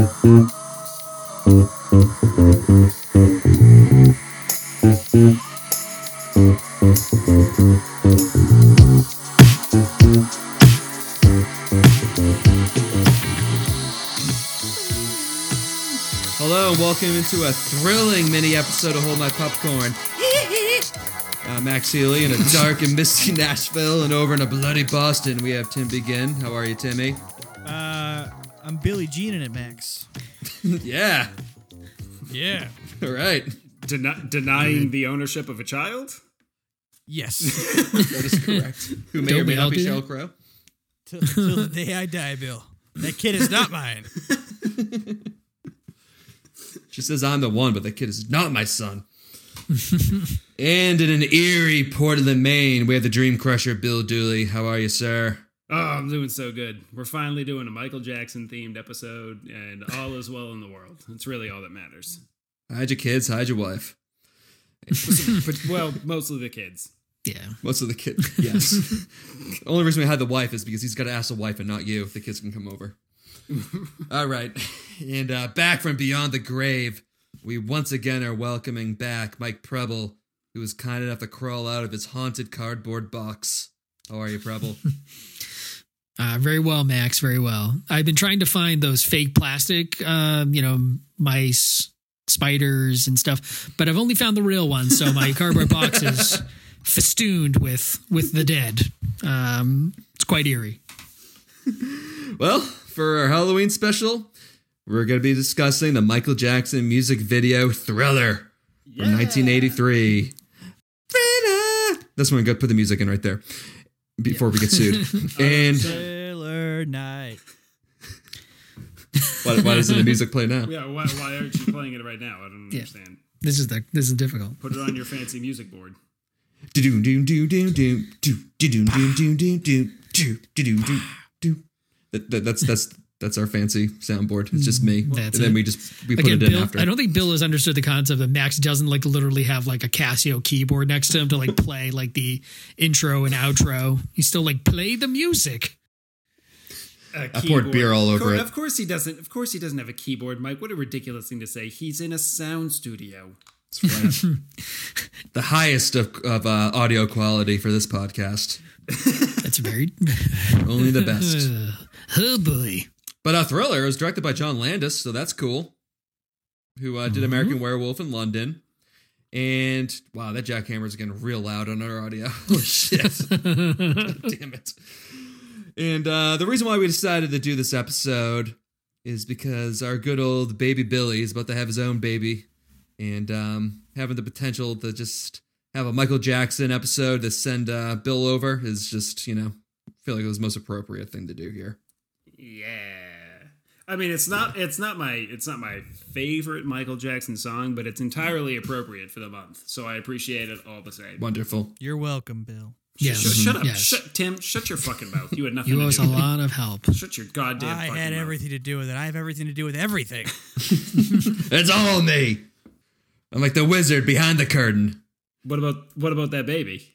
Hello and welcome into a thrilling mini episode of Hold My Popcorn. I'm Max Healy in a dark and misty Nashville, and over in a bloody Boston, we have Tim Begin. How are you, Timmy? I'm Billie Jean in it, Max. yeah. Yeah. All right. Den- denying the ownership of a child? Yes. That is correct. Who may Don't or may not be do? Shell Crow. till, till the day I die, Bill. That kid is not mine. She says I'm the one, but the kid is not my son. and in an eerie Portland, Maine, we have the Dream Crusher, Bill Dooley. How are you, sir? Oh, I'm doing so good. We're finally doing a Michael Jackson themed episode, and all is well in the world. It's really all that matters. Hide your kids, hide your wife. Well, mostly the kids. Yeah. Most of the kids, yes. the only reason we had the wife is because he's got to ask the wife and not you if the kids can come over. All right. And uh, back from beyond the grave, we once again are welcoming back Mike Preble, who was kind enough to crawl out of his haunted cardboard box. How are you, Preble? Uh, very well, Max. Very well. I've been trying to find those fake plastic, um, you know, mice, spiders, and stuff, but I've only found the real ones. So my cardboard box is festooned with with the dead. Um, it's quite eerie. well, for our Halloween special, we're going to be discussing the Michael Jackson music video Thriller from 1983. Thriller! That's when we got to put the music in right there before we get sued. and Sailor Night. why, why doesn't the music play now? Yeah, why, why aren't you playing it right now? I don't Yeah. understand. This is the this is difficult. Put it on your fancy music board. Do do do do do do do do do do do do do do do do. That- that- That's that's that's our fancy soundboard. It's just me, That's and then it. we just we put Again, it in Bill, after. I don't think Bill has understood the concept that Max doesn't like literally have like a Casio keyboard next to him to like play like the intro and outro. He still like play the music. I poured beer all Of over cour- it. Of course he doesn't. Of course he doesn't have a keyboard, Mike. What a ridiculous thing to say. He's in a sound studio. the highest of, of uh, audio quality for this podcast. That's very Only the best. oh boy. But uh, Thriller was directed by John Landis, so that's cool. Who uh, did American Werewolf in London. And wow, that jackhammer is getting real loud on our audio. oh shit! Damn it! And uh, the reason why we decided to do this episode is because our good old baby Billy is about to have his own baby, and um, having the potential to just have a Michael Jackson episode to send uh, Bill over is just you know I feel like it was the most appropriate thing to do here. Yeah. I mean, it's not it's not my it's not my favorite Michael Jackson song, but it's entirely appropriate for the month. So I appreciate it all the same. Wonderful. You're welcome, Bill. Yes. Sh- shut up, Yes. shut, Tim. Shut your fucking mouth. You had nothing You to owe us do a with it. lot of help. Shut your goddamn. I fucking had mouth. everything to do with it. I have everything to do with everything. It's all me. I'm like the wizard behind the curtain. What about what about that baby?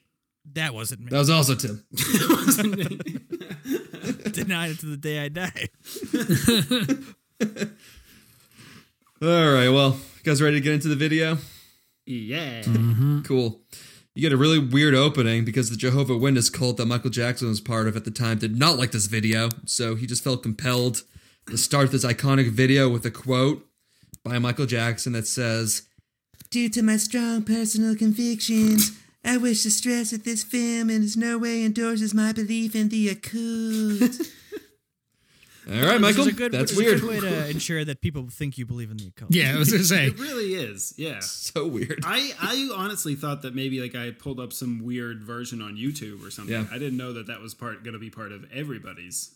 That wasn't me. That was also Tim. Denied it to the day I die. All right, well, you guys ready to get into the video? yeah. Mm-hmm. Cool. You get a really weird opening because the Jehovah Witness cult that Michael Jackson was part of at the time did not like this video, so he just felt compelled to start this iconic video with a quote by Michael Jackson that says, Due to my strong personal convictions, I wish to stress that this film in no way endorses my belief in the occult. All right, Michael, Which is a good, that's which is weird. a good way to ensure that people think you believe in the occult. Yeah, I was gonna say. It really is. Yeah. so weird. I, I honestly thought that maybe like I pulled up some weird version on YouTube or something. Yeah. I didn't know that that was part going to be part of everybody's.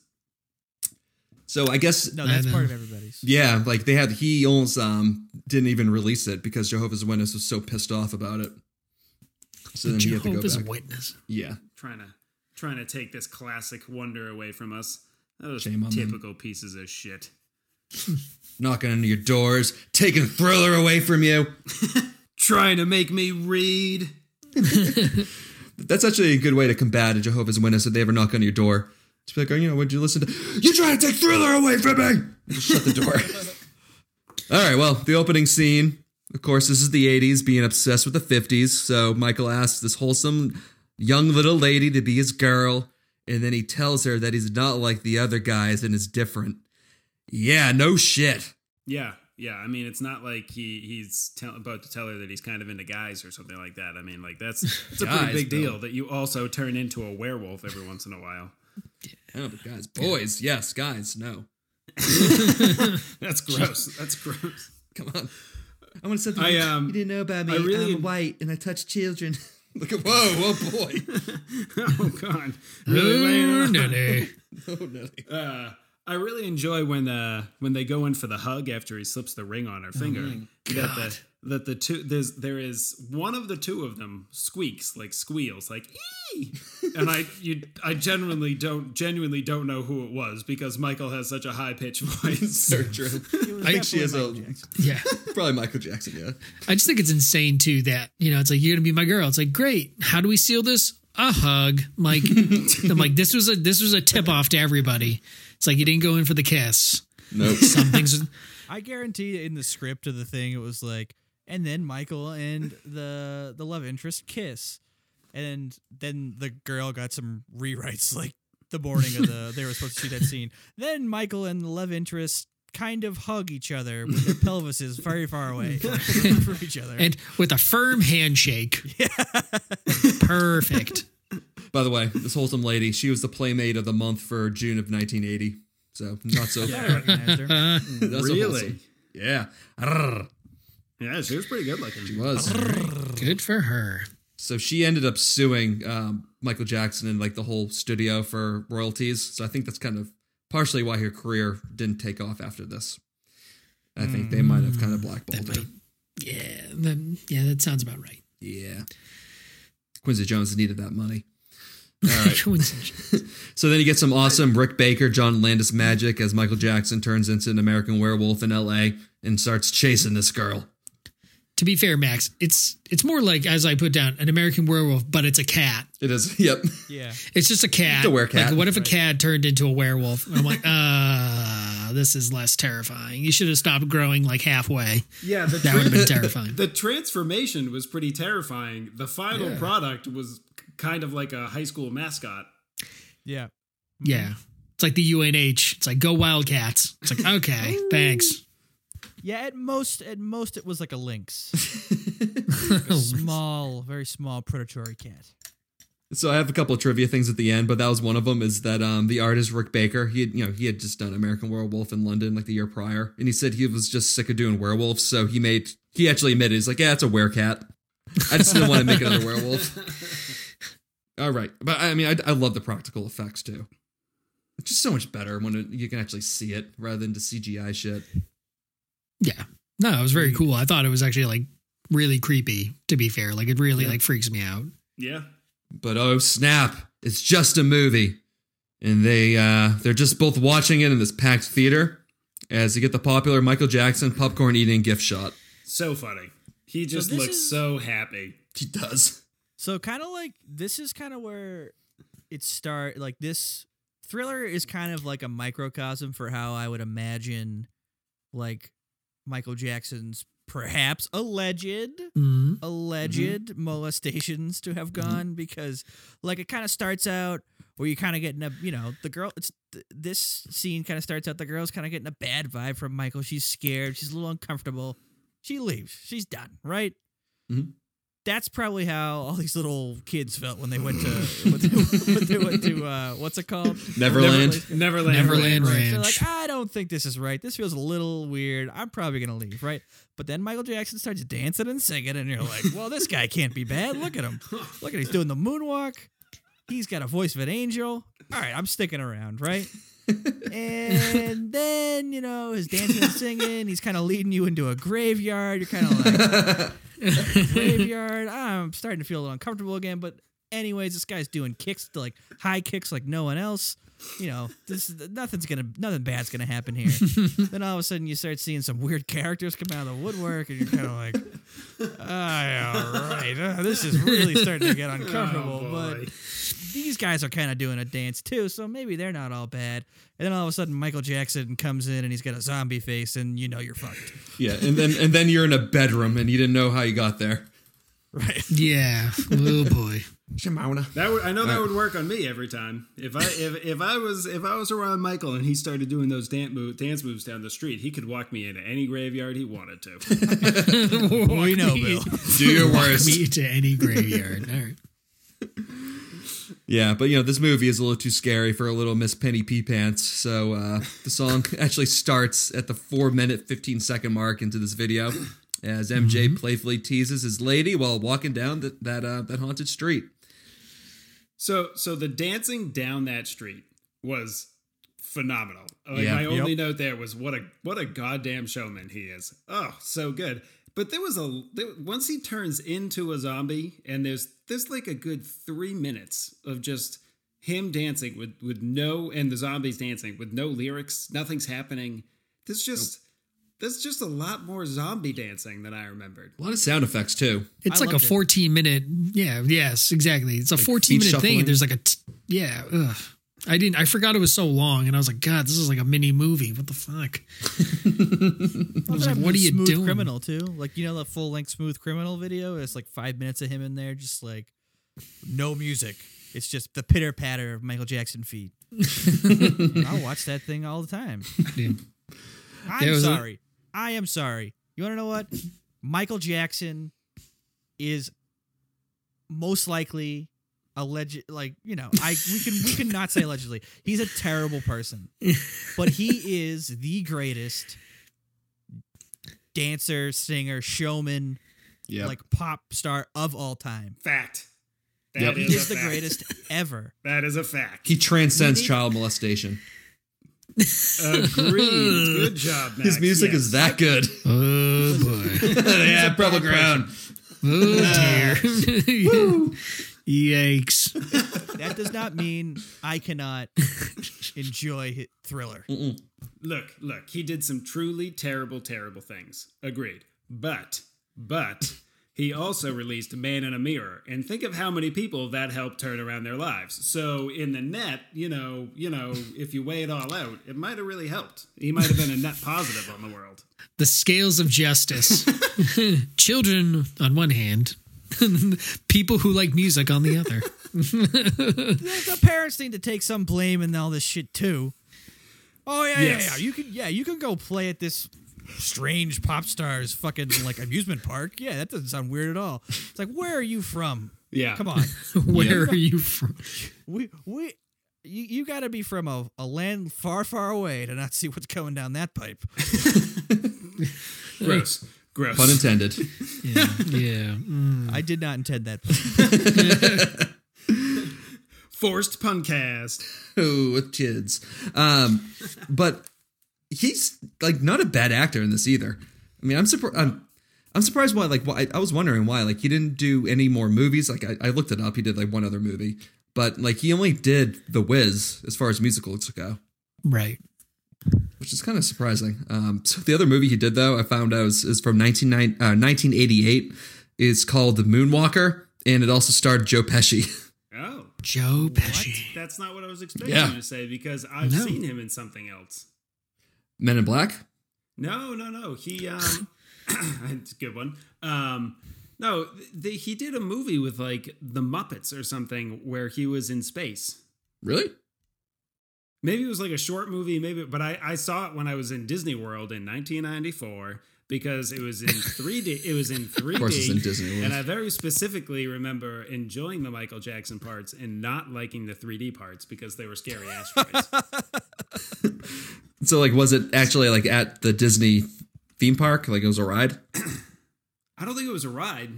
So I guess No, that's part of everybody's. Yeah, like they had he almost um didn't even release it because Jehovah's Witness was so pissed off about it. So then he had to go Jehovah's back. Witness. Yeah. Trying to trying to take this classic wonder away from us. Those Shame on them. typical pieces of shit. Knocking on your doors, taking Thriller away from you. Trying to make me read. That's actually a good way to combat a Jehovah's Witness if they ever knock on your door. Just be like, oh, you know, would you listen to? You trying to take Thriller away from me? Just shut the door. All right, well, the opening scene, of course, this is the 80s, being obsessed with the 50s. So Michael asks this wholesome young little lady to be his girl, and then he tells her that he's not like the other guys and is different. Yeah, no shit. Yeah, yeah. I mean, it's not like he he's tell, about to tell her that he's kind of into guys or something like that. I mean, like that's it's a Guys, pretty big deal that you also turn into a werewolf every once in a while. But guys, boys, yes, guys, no. That's gross. That's gross. Come on. I want something I, um, you didn't know about me. I really- I'm white and I touch children. Look at whoa, whoa, boy. oh God, really laying on. No. oh, no. Uh, I really enjoy when uh when they go in for the hug after he slips the ring on her finger. that the that the two there's there is one of the two of them squeaks like squeals like ee, and I you I genuinely don't genuinely don't know who it was because Michael has such a high pitched voice. So true. I think she is a Yeah. probably Michael Jackson. Yeah. I just think it's insane too that, you know, it's like you're gonna be my girl. It's like, great. How do we seal this? A hug. Like I'm like, this was a this was a tip off to everybody. It's like you didn't go in for the kiss. Nope. Some things I guarantee in the script of the thing it was like, and then Michael and the the love interest kiss, and then the girl got some rewrites like the morning of the they were supposed to shoot that scene. Then Michael and the love interest kind of hug each other with their pelvises very far away from each other. and with a firm handshake. Perfect. By the way, this wholesome lady, she was the playmate of the month for June of 1980. So not so. I recognized her. That's Really? wholesome. Yeah. Arrgh. Yeah, she was pretty good looking. She was. Good for her. So she ended up suing um, Michael Jackson and like the whole studio for royalties. So I think that's kind of partially why her career didn't take off after this. I think they might have kind of blackballed her. Yeah. Then yeah, that sounds about right. Yeah. Quincy Jones needed that money. All right. So then you get some awesome Rick Baker, John Landis magic as Michael Jackson turns into an American werewolf in LA and starts chasing this girl. To be fair, Max, it's it's more like as I put down an American werewolf, but it's a cat. It is. Yep. Yeah. It's just a cat. a werecat. Like, what if a cat turned into a werewolf? And I'm like, uh, this is less terrifying. You should have stopped growing like halfway. Yeah, the That would have been terrifying. the transformation was pretty terrifying. The final Yeah. product was kind of like a high school mascot. Yeah. Yeah. It's like the UNH. It's like go Wildcats. It's like okay, thanks. Yeah, at most, at most, it was like a lynx, a small, very small predatory cat. So I have a couple of trivia things at the end, but that was one of them. Is that um, the artist Rick Baker? He had, you know, he had just done American Werewolf in London like the year prior, and he said he was just sick of doing werewolves, so he made. He actually admitted he's like, yeah, it's a werecat. I just didn't want to make another werewolf. All right, but I mean, I, I love the practical effects too. It's just so much better when it, you can actually see it rather than the CGI shit. Yeah. No, it was very cool. I thought it was actually like really creepy, to be fair. Like it really like freaks me out. Yeah. But oh snap, it's just a movie. And they uh they're just both watching it in this packed theater as you get the popular Michael Jackson popcorn eating gift shot. So funny. He just this looks is- so happy. He does. So kind of like this is kind of where it start like this thriller is kind of like a microcosm for how I would imagine like Michael Jackson's perhaps alleged Mhm. alleged molestations to have gone because like it kind of starts out where you kind of getting a you know the girl it's th- this scene kind of starts out the girl's kind of getting a bad vibe from Michael. She's scared. She's a little uncomfortable. She leaves. She's done right? Mhm. That's probably how all these little kids felt when they went to when they, when they went to uh, what's it called Neverland. Neverland. Neverland Right. Ranch. They're like, I don't think this is right. This feels a little weird. I'm probably gonna leave, right? But then Michael Jackson starts dancing and singing, and you're like, well, this guy can't be bad. Look at him. Look at he's doing the moonwalk. He's got a voice of an angel. All right, I'm sticking around, right? and then you know his dancing and singing. He's kind of leading you into a graveyard. You're kind of like graveyard. I'm starting to feel a little uncomfortable again. But anyways, this guy's doing kicks, to like high kicks, like no one else. You know, this nothing's gonna, nothing bad's gonna happen here. then all of a sudden, you start seeing some weird characters come out of the woodwork, and you're kind of like, all right, uh, this is really starting to get uncomfortable. Oh, but these guys are kind of doing a dance too, so maybe they're not all bad. And then all of a sudden, Michael Jackson comes in and he's got a zombie face, and you know you're fucked. Yeah, and then and then you're in a bedroom and you didn't know how you got there. Right. Yeah. Oh boy. Shimona. That would, I know that would work on me every time. If I if, if I was if I was around Michael and he started doing those dance move, dance moves down the street, he could walk me into any graveyard he wanted to. we know, Bill. Do your Walk worst. me to any graveyard. All right. Yeah, but you know, this movie is a little too scary for a little Miss Penny Pea Pants. So uh, the song actually starts at the four minute, 15 second mark into this video as MJ playfully teases his lady while walking down that, that, uh, that haunted street. So so the dancing down that street was phenomenal. Like Yeah. my Yep. only note there was what a what a goddamn showman he is. Oh, so good. But there was a there, once he turns into a zombie, and there's there's like a good three minutes of just him dancing with with no and the zombies dancing with no lyrics. Nothing's happening. There's just there's just a lot more zombie dancing than I remembered. A lot of sound effects, too. It's I like a loved it. 14 minute. Yeah. Yes. Exactly. It's a 14 minute shuffling. thing. There's like a. T- yeah. Ugh. I didn't. I forgot it was so long, and I was like, God, this is like a mini movie. What the fuck? I was like, what are you smooth doing? Criminal too, like you know the full length Smooth Criminal video. It's like five minutes of him in there, just like no music. It's just the pitter patter of Michael Jackson feet. I'll watch that thing all the time. Dude. I'm There was a- sorry. I am sorry. You want to know what? Michael Jackson is most likely alleged like you know i we can we can not say allegedly he's a terrible person but he is the greatest dancer singer showman Yeah. like pop star of all time Fact. Yep. That he is is the fact. greatest ever That is a fact. he transcends We need- child molestation. Agreed. Good job, Max. His music Yes. is that good. Oh boy. yeah, public ground. Oh dear. Yikes. that does not mean i cannot enjoy hi- thriller Look, look, he did some truly terrible, terrible things. Agreed. But, but, he also released Man in a Mirror, and think of how many people that helped turn around their lives. So in the net, you know, you know, if you weigh it all out, it might have really helped. He might have been a net positive on the world. The scales of justice. Children on one hand, people who like music on the other. the parents need to take some blame in all this shit too. Oh yeah, Yes. yeah, yeah. You can yeah, you can go play at this strange pop stars fucking like amusement park. Yeah, that doesn't sound weird at all. It's like where are you from? Yeah. Come on. Where are you from? we we you, you got to be from a, a land far far away to not see what's going down that pipe. Gross. Gross. Pun intended. Yeah. yeah. Mm. I did not intend that. Forced puncast. Ooh, with kids. Um, but he's like not a bad actor in this either. I mean, I'm surprised. I'm, I'm surprised why. Like, why, I was wondering why. Like, he didn't do any more movies. Like, I, I looked it up. He did like one other movie, but like he only did The Wiz as far as musicals go, Right. which is kind of surprising. Um, so the other movie he did though, I found out is, is from 19, uh, 1988. Is called The Moonwalker, and it also starred Joe Pesci. Oh. Joe What? Pesci. That's not what I was expecting Yeah. you to say because I've No. seen him in something else. Men in Black. No, no, no. He um it's a good one. Um no, the, he did a movie with like the Muppets or something where he was in space. Really? Maybe it was like a short movie, maybe but I, I saw it when I was in Disney World in 1994 because it was in 3D. It was in 3D. Of course, it's in Disney World. And I very specifically remember enjoying the Michael Jackson parts and not liking the 3D parts because they were scary asteroids. So like, was it actually like at the Disney theme park? Like it was a ride? I don't think it was a ride.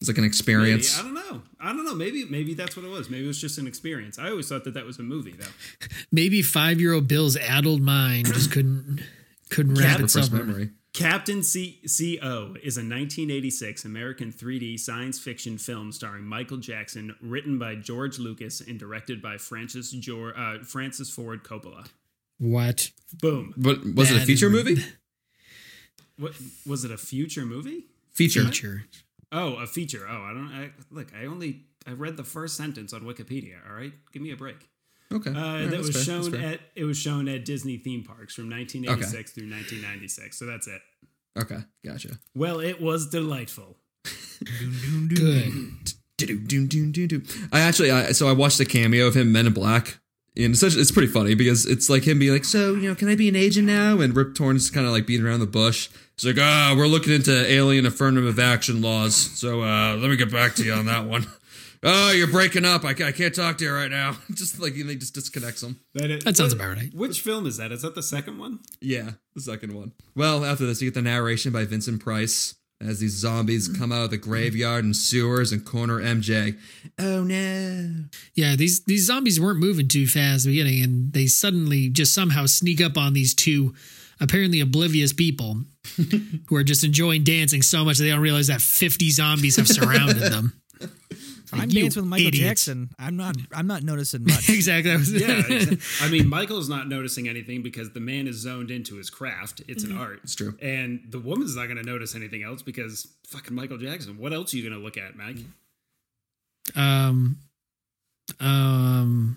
It's like an Maybe. experience. I don't know. I don't know. Maybe maybe that's what it was. Maybe it was just an experience. I always thought that that was a movie though. Maybe five year old Bill's addled mind just couldn't couldn't wrap Repressed itself memory. Captain C- EO is a 1986 American 3D science fiction film starring Michael Jackson, written by George Lucas and directed by Francis Jor- uh, Francis Ford Coppola. What? Boom. But was it a feature is- movie? What was it? A future movie? Feature. Feature. Oh, a feature. Oh, I don't. I, look, I only I read the first sentence on Wikipedia. All right, give me a break. Okay. Uh, All right, that was fair, shown at it was shown at Disney theme parks from 1986 through 1996. So that's it. Okay, gotcha. Well, it was delightful. Good. I actually, I, so I watched a cameo of him, Men in Black, and it's, such, it's pretty funny because it's like him being like, "So, you know, can I be an agent now?" And Rip Torn's kind of like beating around the bush. He's like, "Ah, we're looking into alien affirmative action laws, so uh, let me get back to you on that one." Oh, you're breaking up. I, I can't talk to you right now. just like he just disconnects him. That, is, That sounds about right. Which film is that? Is that the second one? Yeah, the second one. Well, after this, you get the narration by Vincent Price as these zombies mm-hmm. come out of the graveyard and sewers and corner MJ. Oh no. Yeah, these these zombies weren't moving too fast at the beginning, and they suddenly just somehow sneak up on these two apparently oblivious people who are just enjoying dancing so much that they don't realize that 50 zombies have surrounded them. I'm You dancing with Michael idiots. Jackson. I'm not. I'm not noticing much. exactly. Yeah, exa- I mean, Michael's not noticing anything because the man is zoned into his craft. It's an art. It's true. And the woman's not going to notice anything else because fucking Michael Jackson. What else are you going to look at, Mag? Um, um,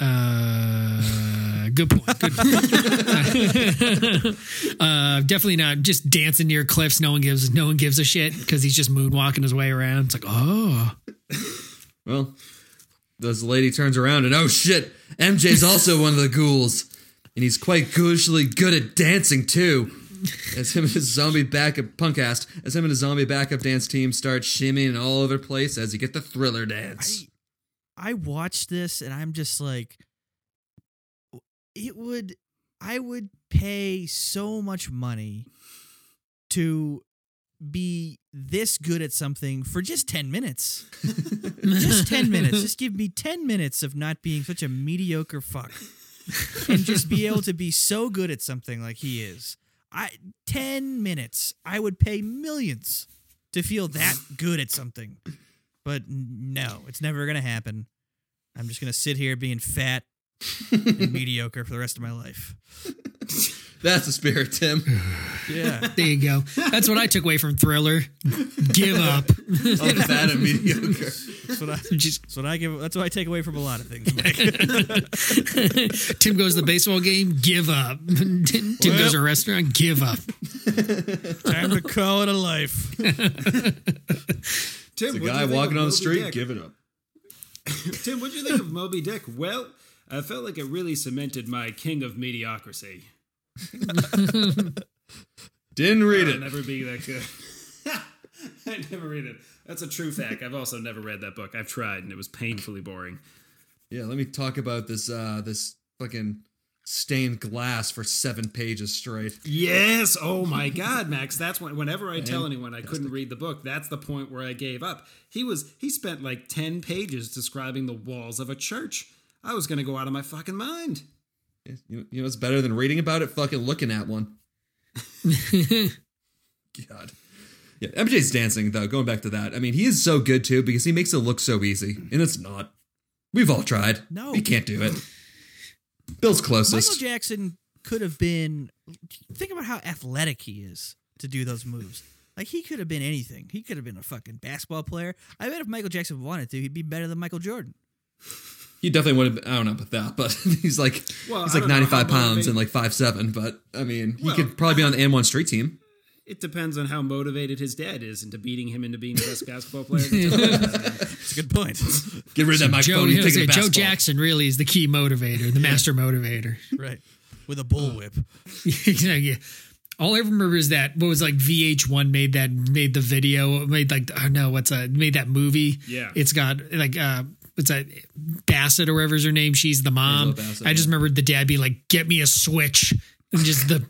uh, good point. Good point. uh, definitely not just dancing near cliffs. No one gives. No one gives a shit because he's just moonwalking his way around. It's like, oh, Well, this lady turns around and oh shit, MJ's also one of the ghouls. And he's quite ghoulishly good at dancing too. As him and his zombie backup punkcast, as him and his zombie backup dance team start shimmying all over the place as you get the thriller dance. I watched this and I'm just like, it would. I would pay so much money to be this good at something for just 10 minutes. just 10 minutes. Just give me 10 minutes of not being such a mediocre fuck. and just be able to be so good at something like he is. I 10 minutes. I would pay millions to feel that good at something. But no, it's never going to happen. I'm just going to sit here being fat and mediocre for the rest of my life. That's the spirit, Tim. Yeah. there you go. That's what I took away from Thriller. Give up. All fat and mediocre. That's what I just that's what I give that's what I take away from a lot of things. Mike. Tim goes to the baseball game. Give up. Tim goes to a restaurant. Give up. Time to call it a life. Tim, The what'd guy walking on the street, Dick? give it up. Tim, what do you think of Moby Dick? Well, I felt like it really cemented my king of mediocrity. Didn't read I'll it. never be that good. I never read it. That's a true fact. I've also never read that book. I've tried, and it was painfully boring. Yeah, let me talk about this uh this fucking stained glass for seven pages straight. Yes. Oh my God, Max. That's when. Whenever I tell anyone I couldn't read the book, that's the point where I gave up. He was. He spent like ten pages describing the walls of a church. I was gonna go out of my fucking mind. You, you know it's better than reading about it, fucking looking at one. God. Yeah, MJ's dancing though, going back to that. I mean, he is so good too because he makes it look so easy. And it's not. We've all tried. No. We can't do it. Bill's closest. Michael. Jackson could have been think about how athletic he is to do those moves. Like he could have been anything. He could have been a fucking basketball player. I bet if Michael Jackson wanted to, he'd be better than Michael Jordan. He definitely would have I don't know about that, but he's like Well, he's like don't know ninety how five pounds and like five seven, but I mean he Well, could probably be on the N one street team. It depends on how motivated his dad is into beating him into being the best basketball player. of the time. That's a good point. Get rid of that Joe, microphone. He's Joe, taking a Joe. Jackson really is the key motivator, the master motivator. right. With a bullwhip. yeah. All I remember is that what was like VH1 made that made the video made like oh no what's a made that movie Yeah. it's got like uh what's that Bassett or whatever's her name she's the mom Angela Bassett, I just yeah. remember the dad be like get me a switch and just the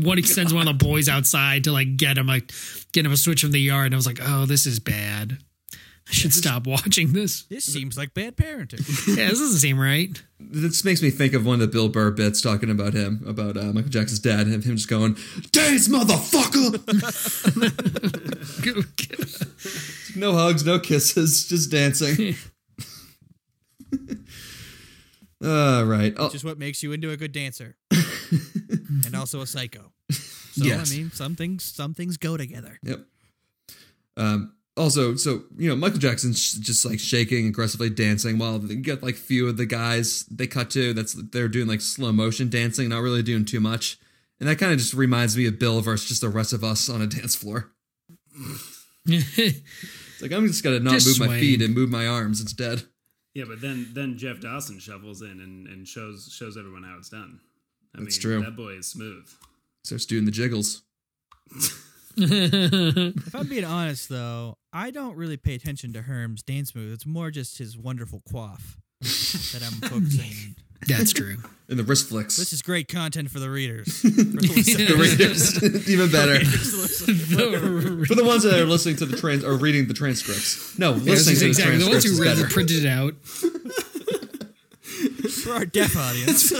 one he sends one of the boys outside to like get him like get him a switch from the yard and I was like oh this is bad I should stop watching this This seems like bad parenting. yeah this doesn't seem right This makes me think of one of the Bill Burr bits talking about him, about uh, Michael Jackson's dad, and him just going, Dance, motherfucker! no hugs, no kisses, just dancing. All right. Oh, Which is what makes you into a good dancer. And also a psycho. So Yes. I mean, some things some things go together. yep. Um, also, so you know, Michael Jackson's just like shaking, aggressively dancing, while you get like few of the guys they cut to that's they're doing like slow motion dancing, not really doing too much, and that kind of just reminds me of Bill versus just the rest of us on a dance floor. It's like I'm just gonna not Just move my feet and move my arms instead. Yeah, but then then Jeff Dawson shuffles in and, and shows shows everyone how it's done. I That's mean, true. That boy is smooth. Starts doing the jiggles. If I'm being honest, though, I don't really pay attention to Herm's dance move. It's more just his wonderful quaff that I'm focusing on. That's true. And the wrist flicks. This is great content for the readers. the readers, even better. The- For the ones that are listening to the trans or reading the transcripts. No, listening to the exactly. The ones who read better. it printed it out. For our deaf audience.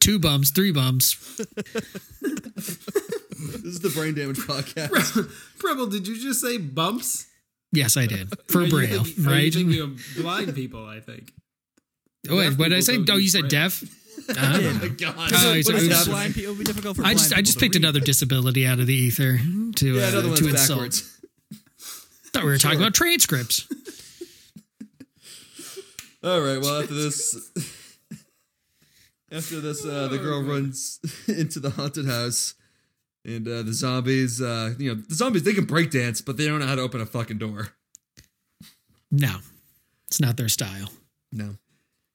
Two bumps, three bumps. This is the brain damage podcast. Preble, did you just say bumps? Yes, I did for Are you Braille, thinking- are you right? thinking of blind people, I think. Oh, wait, deaf what did I people say? Oh, you said Braille. deaf. Ah. oh my god. Oh, so it was- blind people, it would be difficult for I blind just I people just to picked read. another disability out of the ether to Yeah, uh, another to insult. backwards. Thought we were talking about transcripts. All right. Well, after this, after this, uh, the girl runs into the haunted house, and uh, the zombies. Uh, you know, the zombies they can break dance, but they don't know how to open a fucking door. No, it's not their style. No.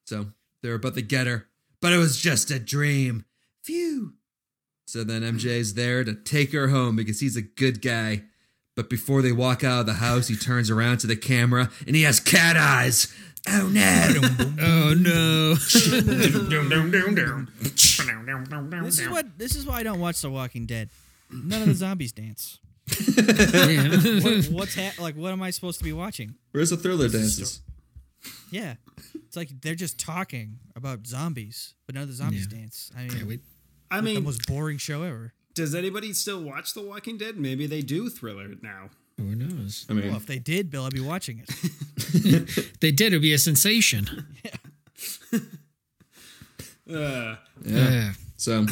So they're about to get her, but it was just a dream. Phew. So then MJ's there to take her home because he's a good guy. But before they walk out of the house, he turns around to the camera and he has cat eyes. Oh no. Oh no! This is what. This is why I don't watch The Walking Dead. None of the zombies dance. What, what's ha- like? What am I supposed to be watching? Where's the thriller dances? Yeah, it's like they're just talking about zombies, but none of the zombies Yeah. dance. I mean, Yeah, we- I mean, the most boring show ever. Does anybody still watch The Walking Dead? Maybe they do Thriller now. who knows? I mean, Well, if they did, Bill, I'd be watching it. They did. It'd be a sensation. Uh, Yeah. so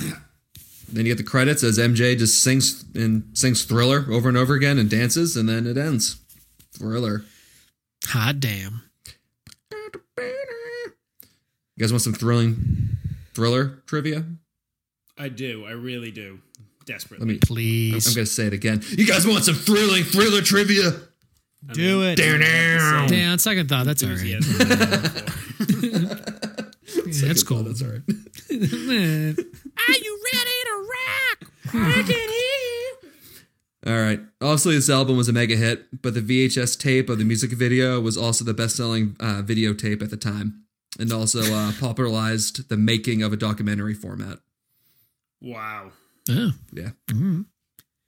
then you get the credits as MJ just sings and sings Thriller over and over again and dances, and then it ends. Thriller. Hot damn. You guys want some thrilling thriller trivia? I do. I really do. Desperately. Let me. Please. I'm gonna say it again. You guys want some thrilling thriller trivia? Do it. Down. yeah, on second thought, that's all right. Yeah, that's cool. That's all right. Are you ready to rock? I can hear you. All right. Obviously, this album was a mega hit, but the VHS tape of the music video was also the best-selling uh, videotape at the time, and also uh, popularized the making of a documentary format. wow. Yeah, mhm.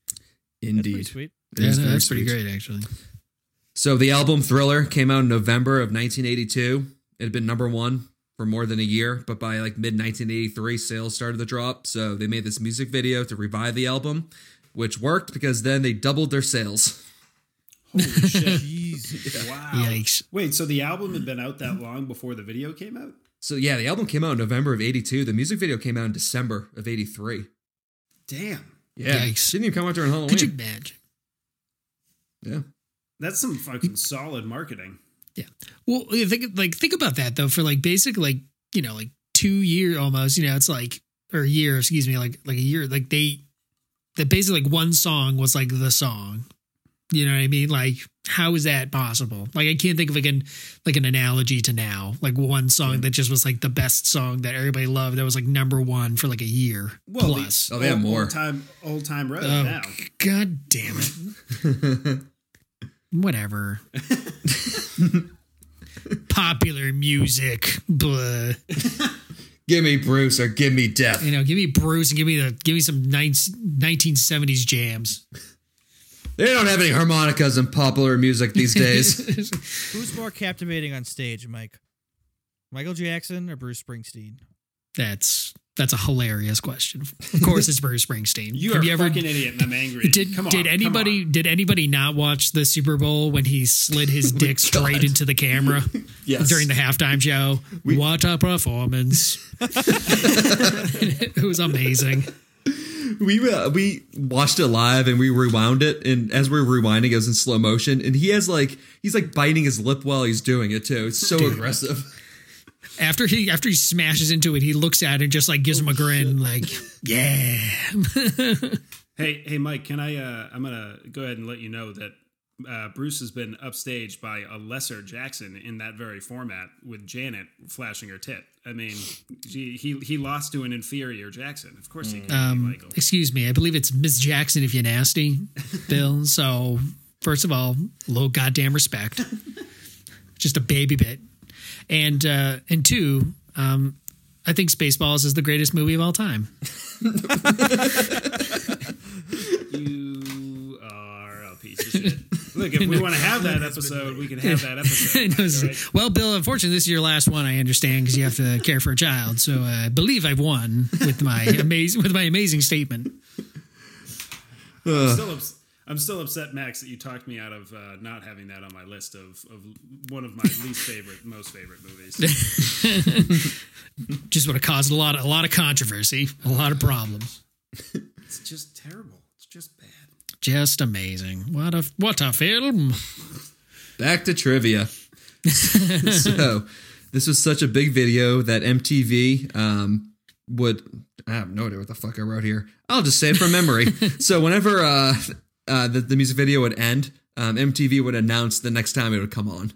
That's indeed. pretty sweet. It yeah, no, very that's pretty great, actually. So the album Thriller came out in November of 1982. It had been number one for more than a year, but by like mid 1983, sales started to drop. So they made this music video to revive the album, which worked because then they doubled their sales. Holy shit. Jeez. Wow. Yikes. Wait, so the album had been out that long before the video came out? So yeah, the album came out in November of 82. The music video came out in December of 83. Damn. Yeah. Yikes. Didn't even come out during Halloween. Could you imagine? yeah. That's some fucking solid marketing. Yeah. Well, think like think about that though. For like basic like you know like two year almost. You know, it's like or a year. Excuse me, like like a year. Like they that basically like one song was like the song. You know what I mean? Like how is that possible? Like I can't think of like an like an analogy to now. Like one song that just was like the best song that everybody loved. That was like number one for like a year Well, plus. Oh, they have more. Old time, old time road Oh, now. god damn it. Whatever. Popular music. Blah. give me Bruce or give me Death. You know, give me Bruce and give me the give me some 1970s jams. They don't have any harmonicas in popular music these days. Who's more captivating on stage, Mike? Michael Jackson or Bruce Springsteen? That's that's a hilarious question. Of course, it's Bruce Springsteen. You Have are you ever fucking idiot, and I'm angry. did come on, did come anybody on. did anybody not watch the Super Bowl when he slid his oh dick straight into the camera Yes. during the halftime show? We, what a performance! it was amazing. We uh, we watched it live and we rewound it, and as we are rewinding, it was in slow motion, and he has like he's like biting his lip while he's doing it too. It's so aggressive. After he after he smashes into it, he looks at it and just like gives him a grin, like, yeah. Hey, hey, Mike, can I? Uh, I'm gonna go ahead and let you know that uh, Bruce has been upstaged by a lesser Jackson in that very format with Janet flashing her tit. I mean, she, he he lost to an inferior Jackson. Of course he can, Um, Michael. excuse me, I believe it's Miss Jackson if you're nasty, Bill. So first of all, low goddamn respect. Just a baby bit, and uh, and two, um, I think Spaceballs is the greatest movie of all time. You are a piece of shit. Look, if we want to have that episode, we can have that episode. know. all right? Well, Bill, unfortunately, this is your last one. I understand because you have to care for a child. So uh, I believe I've won with my amazing with my amazing statement. I'm still, ups- I'm still upset, Max, that you talked me out of uh, not having that on my list of, of one of my least favorite, most favorite movies. Just would have caused a lot of a lot of controversy, a lot of problems. It's just terrible. It's just bad. Just amazing. What a what a film. Back to trivia. so, this was such a big video that MTV um, would. I have no idea what the fuck I wrote here. I'll just say it from memory. so, whenever uh, uh, the, the music video would end, um, MTV would announce the next time it would come on.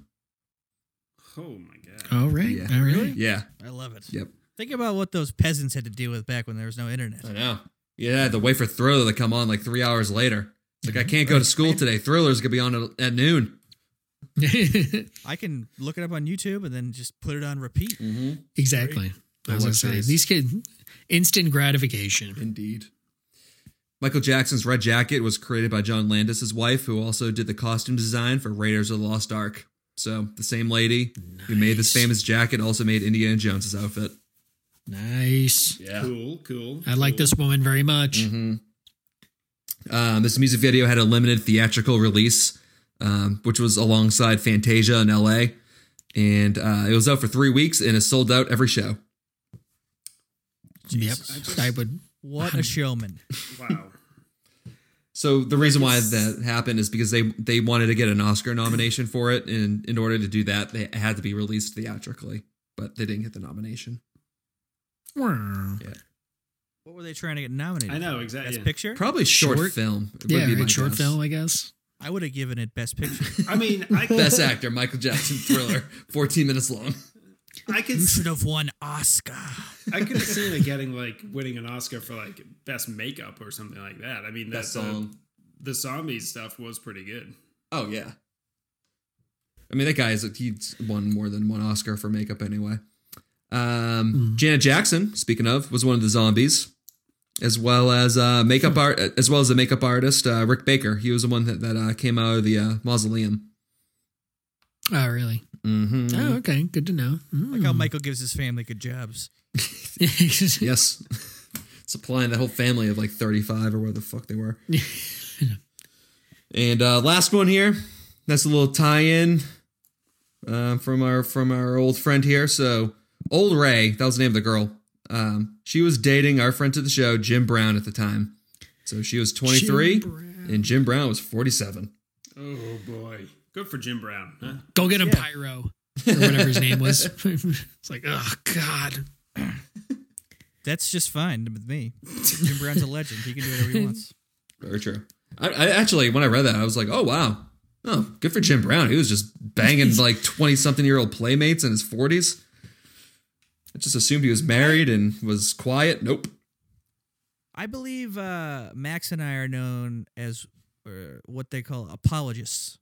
Oh my god. All right. Yeah. All right. Yeah. I love it. Yep. Think about what those peasants had to deal with back when there was no internet. I know. Yeah, the wait for Thriller to come on like three hours later. It's like I can't go to school today. Thriller's gonna be on at- at noon. I can look it up on YouTube and then just put it on repeat. exactly. I was gonna say this. these kids instant gratification. Indeed. Michael Jackson's Red Jacket was created by John Landis' wife, who also did the costume design for Raiders of the Lost Ark. So the same lady who made this famous jacket also made Indiana Jones's outfit. Nice. Yeah. Cool, cool. I like this woman very much. Mm-hmm. Um, this music video had a limited theatrical release, um, which was alongside Fantasia in LA. And uh, it was out for three weeks and it sold out every show. Yep. I would. What a showman. Wow. So the reason why that happened is because they they wanted to get an Oscar nomination for it, and in order to do that, they had to be released theatrically, but they didn't get the nomination. What were they trying to get nominated? I know exactly. Best picture. Probably short, Short? film. It would Yeah, be my right, short guess. film, I guess. I would have given it best picture. I mean, I could, Best actor, Michael Jackson Thriller, 14 minutes long. I could, you should have won Oscar. I could have seen it getting like winning an Oscar for like best makeup or something like that. I mean, that Best song. The, the zombies stuff was pretty good. Oh yeah. I mean, that guy is he's won more than one Oscar for makeup anyway. Um, Janet Jackson, speaking of, was one of the zombies, as well as uh, makeup art, as well as the makeup artist uh, Rick Baker. He was the one that that uh, came out of the uh, mausoleum. Oh, really? Mm-hmm. Oh, okay. Good to know. Mm. Like how Michael gives his family good jobs. Yes, supplying that whole family of like thirty-five or where the fuck they were. and uh, last one here. That's a little tie-in uh, from our from our old friend here. So, Ola Ray, that was the name of the girl. Um, she was dating our friend to the show, Jim Brown, at the time. So she was twenty-three, Jim and Jim Brown was forty-seven. Oh boy, good for Jim Brown. Huh? Go get him Yeah. Pyro or whatever his name was. it's like, oh God. That's just fine with me. Jim Brown's a legend. He can do whatever he wants. Very true. I, I actually, when I read that, I was like, oh wow, oh good for Jim Brown. He was just banging like twenty-something-year-old playmates in his forties. I just assumed he was married and was quiet. Nope. I believe uh, Max and I are known as uh, what they call apologists.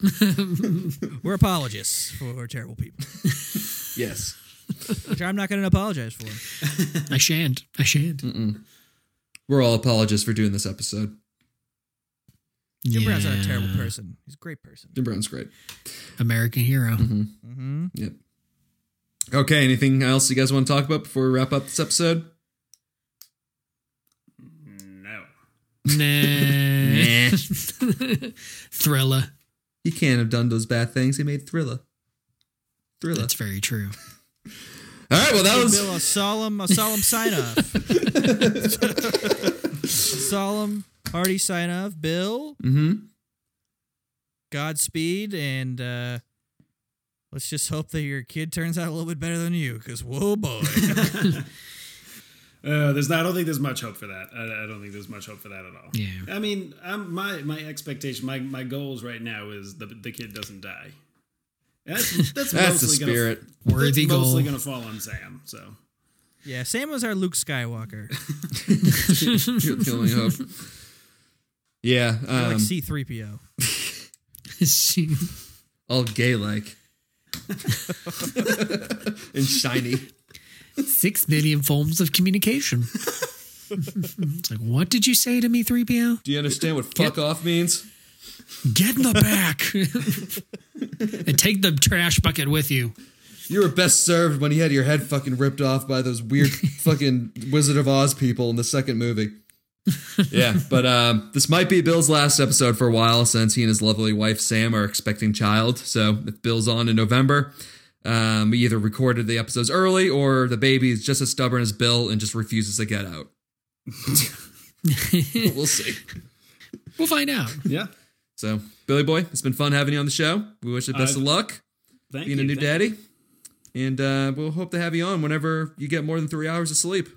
We're apologists for terrible people, Yes. which I'm not going to apologize for. I shan't. I shan't. Mm-mm. We're all apologists for doing this episode. Jim Brown's not a terrible person. He's a great person. Jim Brown's great. American hero. mm-hmm Yep. Okay. Anything else you guys want to talk about before we wrap up this episode? No. Nah. Thriller. He can't have done those bad things. He made Thriller. Thriller. That's very true. All right, well that was Bill, a solemn, a solemn sign off. solemn, hearty sign off. Bill, Mm-hmm. Godspeed, and uh, let's just hope that your kid turns out a little bit better than you. Because whoa, boy, Uh, there's not, I don't think there's much hope for that. I, I don't think there's much hope for that at all. Yeah. I mean, I'm, my my expectation, my my goals right now is the the kid doesn't die. That's that's, that's the spirit. Gonna, Worthy that's mostly gonna fall on Sam. So yeah, Sam was our Luke Skywalker, You're the only hope. Yeah, You're like um, C three PO. all gay like and shiny. Six million forms of communication. it's like, what did you say to me, 3PO? Do you understand what fuck off means? Get in the back and take the trash bucket with you. You were best served when you had your head fucking ripped off by those weird fucking Wizard of Oz people in the second movie. Yeah, but um, this might be Bill's last episode for a while since he and his lovely wife Sam are expecting child. So if Bill's on in November, um, we either recorded the episodes early or the baby is just as stubborn as Bill and just refuses to get out. we'll see. We'll find out. yeah, So Billy Boy, it's been fun having you on the show. We wish you the best of I've- luck thank being you. a new thank daddy. And uh, we'll hope to have you on whenever you get more than three hours of sleep.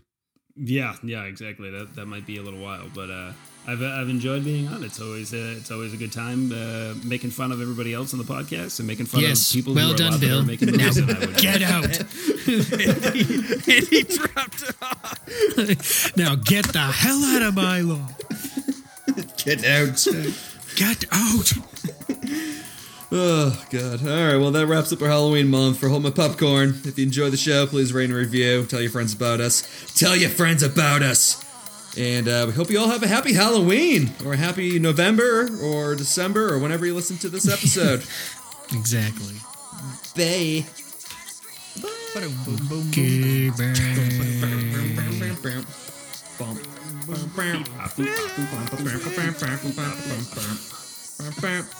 Yeah, yeah, exactly. That that might be a little while, but uh, I've I've enjoyed being on. It's always uh, it's always a good time uh, making fun of everybody else on the podcast and making fun Yes. of people. Well who done, a lot better Bill. Making Now movies than I would. get out. and he dropped it off. Now get the hell out of my lawn. Get out. Get out. Oh, God. All right. Well, that wraps up our Halloween month for Hold My Popcorn. If you enjoy the show, please rate and review. Tell your friends about us. Tell your friends about us. And uh, we hope you all have a happy Halloween or a happy November or December or whenever you listen to this episode. Exactly. Bye. Okay, bye.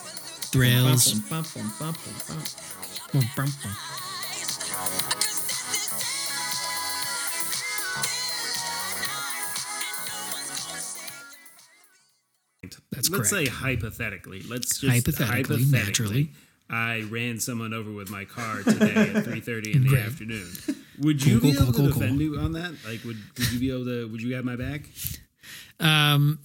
Thrills. Let's correct. say hypothetically. Let's just Hypothetically, naturally. I ran someone over with my car today at three thirty in the Right. afternoon. Would you Cool, be cool, able cool, to defend me on that? Like, would would you be able to? Would you have my back? Um,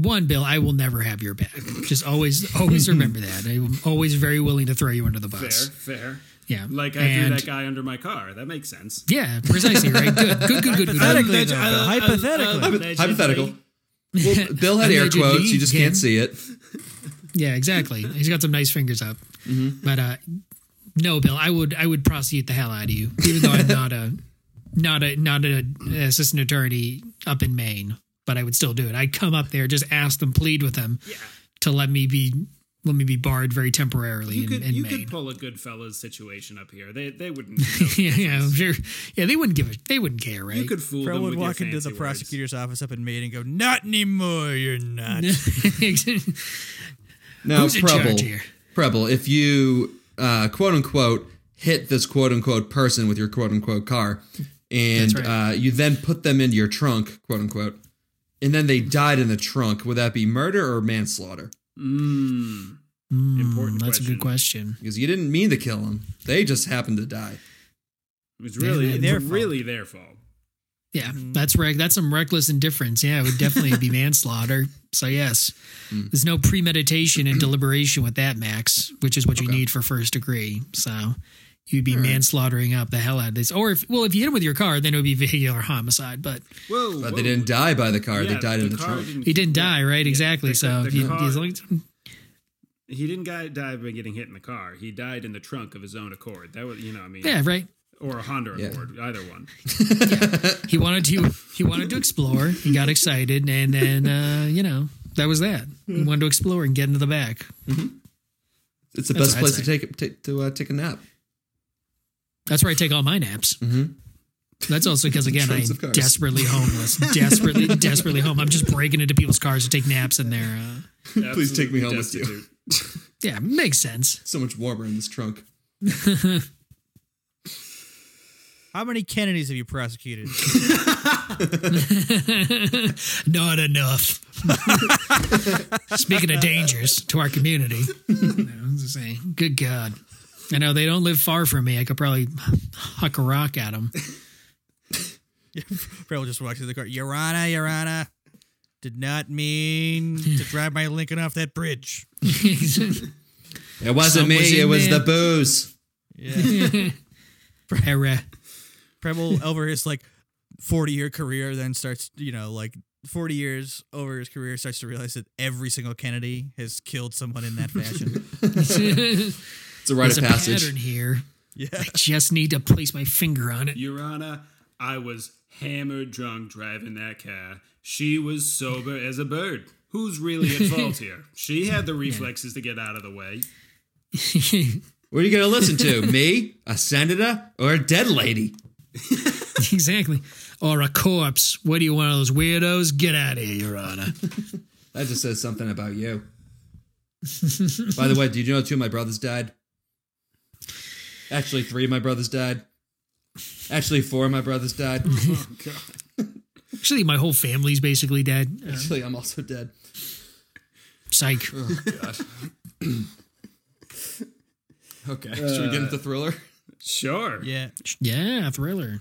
one, Bill, I will never have your back. Just always, always remember that. I'm always very willing to throw you under the bus. fair. Fair. Yeah, Like I threw that guy under my car. That makes sense. Yeah, precisely. Right. Good. Good. Good. Good. good. Hypothetically, Um, though, uh, Bill, uh, hypothetically. uh, hypothetical. Well, Bill had air quotes. You just can't see it. Yeah, exactly. He's got some nice fingers up. Mm-hmm. But uh no, Bill, I would I would prosecute the hell out of you, even though I'm not a not a not an assistant attorney up in Maine. But I would still do it. I'd come up there, just ask them, plead with them to let me be let me be barred very temporarily You in, could in you Maine. could pull a Goodfellas situation up here. They they wouldn't. yeah, yeah, I'm sure. Yeah, they wouldn't give it. They wouldn't care, right? You could fool Fred them would with your walk into the words. prosecutor's office up in Maine and go, "Not anymore. You're not." Now, Who's in Preble, charge here? Preble, if you uh, quote unquote hit this quote unquote person with your quote unquote car, and right. uh, you then put them into your trunk, quote unquote, and then they died in the trunk, would that be murder or manslaughter? Mm. Hmm, Important That's a good question. Because you didn't mean to kill them; they just happened to die. It was really Yeah, their fault. really their fault. Yeah, that's rec- That's some reckless indifference. Yeah, it would definitely be manslaughter. So yes, there's no premeditation and deliberation with that, Max, which is what you need for first degree. So you'd be manslaughtering up the hell out of this. Or if well, if you hit him with your car, then it would be vehicular homicide. But Whoa, But whoa. they didn't die by the car; they Yeah, died in the car trunk. didn't- he didn't die, right? yeah, exactly. the- so the if you, car- as long he didn't die by getting hit in the car. He died in the trunk of his own accord. That was, you know, I mean, yeah, right. or a Honda Yeah. Accord, either one. He wanted to. He wanted to explore. He got excited, and then uh, you know that was that. He wanted to explore and get into the back. It's the That's best what I'd place to say. take take to uh, take a nap. That's where I take all my naps. Mhm. That's also because again I'm desperately homeless, desperately, desperately home. I'm just breaking into people's cars to take naps in there. Uh, Please take me home with you. Yeah, makes sense. So much warmer in this trunk. How many Kennedys have you prosecuted? Not enough. Speaking of dangers to our community, you I was just saying, good God. I know they don't live far from me. I could probably huck a rock at them. Fred will just walk through the car. Your Honor, Your Honor, did not mean to drive my Lincoln off that bridge. It wasn't Some me. was in it was there. the booze. Yeah. Hera. Preble over his like 40 year career then starts, you know, like 40 years over his career starts to realize that every single Kennedy has killed someone in that fashion. It's a rite There's of a passage. pattern here. yeah. I just need to place my finger on it. Your Honor, I was hammered drunk driving that car. She was sober as a bird. Who's really at fault here? She had the reflexes to get out of the way. What are you going to listen to? me, a senator, or a dead lady? exactly. Or a corpse. What do you, one of those weirdos? Get out of here, Your Honor. That just says something about you. By the way, did you know two of my brothers died? Actually, three of my brothers died. Actually, four of my brothers died. Oh, God. Actually, my whole family's basically dead. Uh, Actually, I'm also dead. psych. Okay, should we get into thriller? Sure. Yeah. Yeah, thriller.